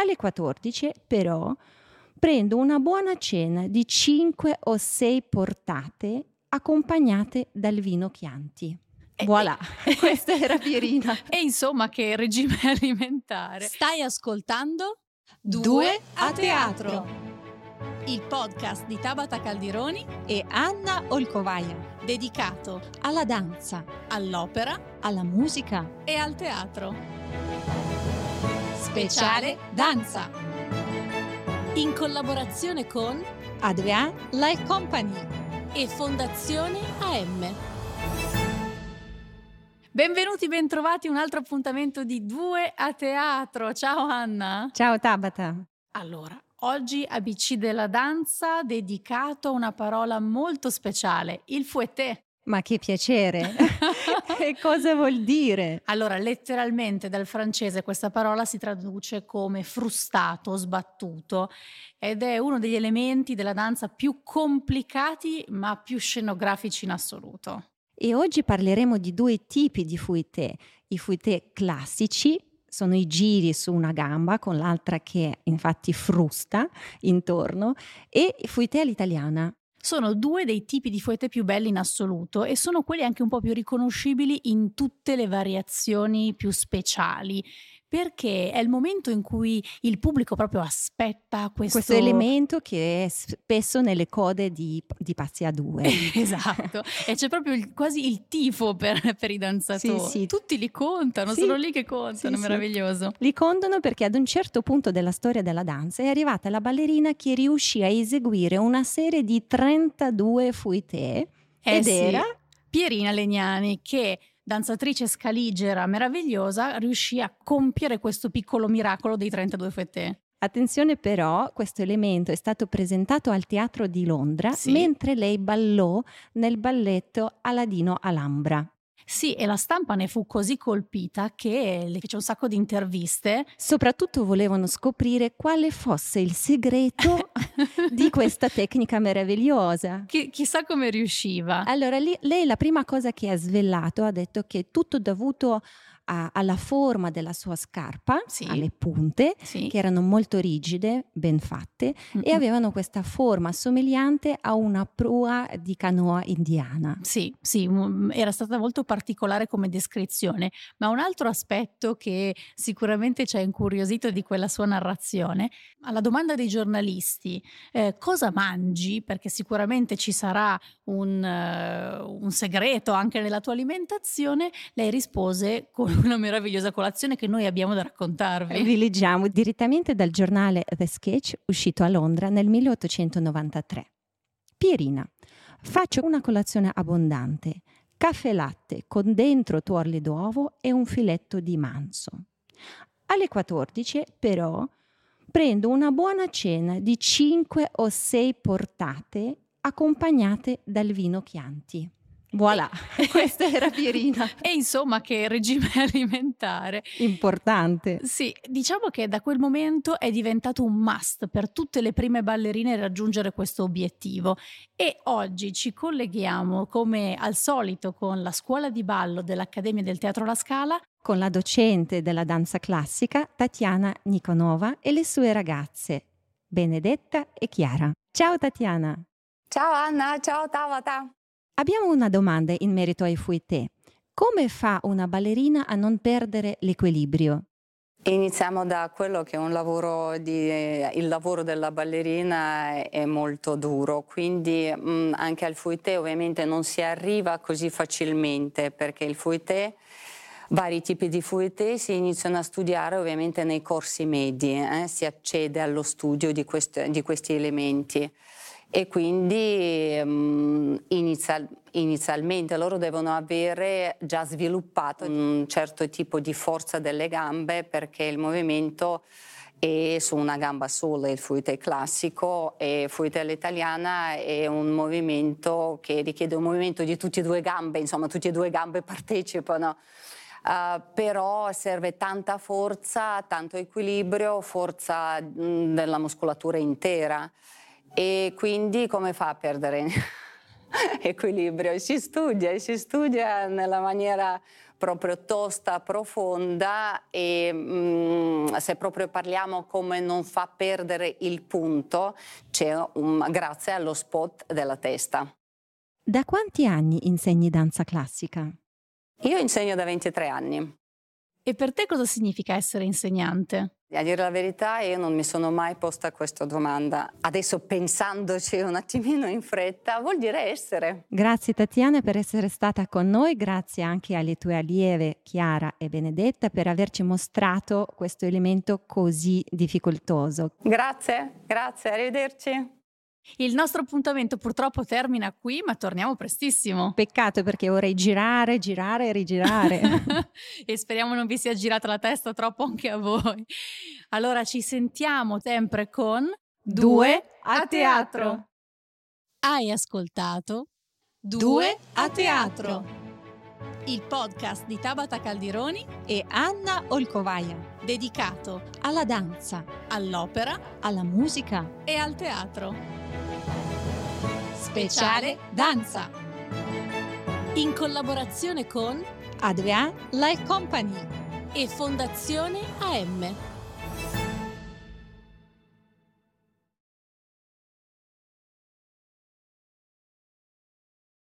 Alle 14 però prendo una buona cena di 5 o 6 portate accompagnate dal vino Chianti. Voilà, questa era Pierina. E insomma che regime alimentare. Stai ascoltando Due a teatro. il podcast di Tabata Caldironi E Anna Olcovaia. dedicato Alla danza, all'opera alla musica. e al teatro. Speciale danza. In collaborazione con Adrian Life Company. e Fondazione AM. Benvenuti, bentrovati un altro appuntamento di Due a teatro. Ciao Anna. Ciao Tabata. Allora, oggi ABC della danza dedicato a una parola molto speciale, il fouetté. Ma che piacere! che cosa vuol dire? Allora, letteralmente dal francese questa parola si traduce come frustato, sbattuto ed è uno degli elementi della danza più complicati ma più scenografici in assoluto. E oggi parleremo di due tipi di fouetté. I fouetté classici sono i giri su una gamba con l'altra che infatti frusta intorno e fouetté all'italiana. Sono due dei tipi di fouetté più belli in assoluto e sono quelli anche un po' più riconoscibili in tutte le variazioni più speciali. Perché è il momento in cui il pubblico proprio aspetta questo, Questo elemento che è spesso nelle code di, di Pazzi a due. Esatto, e c'è proprio il- quasi il tifo per, per i danzatori. Sì, sì. Tutti li contano, Sì. sono lì che contano, Sì, meraviglioso. Li contano perché ad un certo punto della storia della danza è arrivata la ballerina che riuscì a eseguire una serie di 32 fouetté Eh ed era Pierina Legnani che danzatrice scaligera meravigliosa riuscì a compiere questo piccolo miracolo dei 32 fouetté. Attenzione però, questo elemento è stato presentato al Teatro di Londra Sì. mentre lei ballò nel balletto Aladino Alhambra. Sì, e la stampa ne fu così colpita che le fece un sacco di interviste. Soprattutto volevano scoprire quale fosse il segreto di questa tecnica meravigliosa. Chi- chissà come riusciva. Allora, lì- lei la prima cosa che ha svelato ha detto che tutto dovuto a- alla forma della sua scarpa, Sì. alle punte, Sì. che erano molto rigide, ben fatte, e Mm-mm. avevano questa forma somigliante a una prua di canoa indiana. Sì, sì, mm, era stata molto particolare come descrizione, ma un altro aspetto che sicuramente ci ha incuriosito di quella sua narrazione, alla domanda dei giornalisti eh, cosa mangi, perché sicuramente ci sarà un, eh, un segreto anche nella tua alimentazione, lei rispose con una meravigliosa colazione che noi abbiamo da raccontarvi. Vi leggiamo direttamente dal giornale The Sketch uscito a Londra nel 1893. Pierina, faccio una colazione abbondante, caffè latte con dentro tuorli d'uovo e un filetto di manzo. Alle 14 però prendo una buona cena di 5 o 6 portate accompagnate dal vino Chianti. Voilà, questa era Pierina. E insomma che regime alimentare. Importante. Sì, diciamo che da quel momento è diventato un must per tutte le prime ballerine raggiungere questo obiettivo e oggi ci colleghiamo come al solito con la scuola di ballo dell'Accademia del Teatro La Scala. con la docente della danza classica Tatiana Nikonova e le sue ragazze Benedetta e Chiara. Ciao Tatiana. Ciao Anna, ciao Tabata. Abbiamo una domanda in merito ai fouetté. Come fa una ballerina a non perdere l'equilibrio? Iniziamo da quello che è un lavoro di, eh, il lavoro della ballerina è, molto duro, quindi mh, anche al fouetté ovviamente non si arriva così facilmente perché il fouetté, vari tipi di fouetté si iniziano a studiare ovviamente nei corsi medi, eh, si accede allo studio di, quest- di questi elementi. E quindi mh, inizial- inizialmente loro devono avere già sviluppato un certo tipo di forza delle gambe perché il movimento è su una gamba sola, il fouetté classico e fouetté all'italiana è un movimento che richiede un movimento di tutte e due gambe, insomma tutte e due gambe partecipano. Uh, però serve tanta forza, tanto equilibrio, forza mh, della muscolatura intera. E quindi come fa a perdere? equilibrio. Si studia, si studia nella maniera proprio tosta, profonda e mm, se proprio parliamo come non fa perdere il punto, c'è un, grazie allo spot della testa. Da quanti anni insegni danza classica? Io insegno da 23 anni. E per te cosa significa essere insegnante? A dire la verità, io non mi sono mai posta questa domanda. Adesso pensandoci un attimino in fretta, vuol dire essere. Grazie Tatiana per essere stata con noi, grazie anche alle tue allieve Chiara e Benedetta per averci mostrato questo elemento così difficoltoso. Grazie, grazie, arrivederci. Il nostro appuntamento purtroppo termina qui, ma torniamo prestissimo. Peccato perché vorrei girare, girare e rigirare. e speriamo non vi sia girata la testa troppo anche a voi. Allora ci sentiamo sempre con Due a teatro. Hai ascoltato Due a teatro. Il podcast di Tabata Caldironi e Anna Olcovaia, dedicato alla danza, all'opera, alla musica e al teatro. Speciale Danza. In collaborazione con Adrian Life Company e Fondazione AM.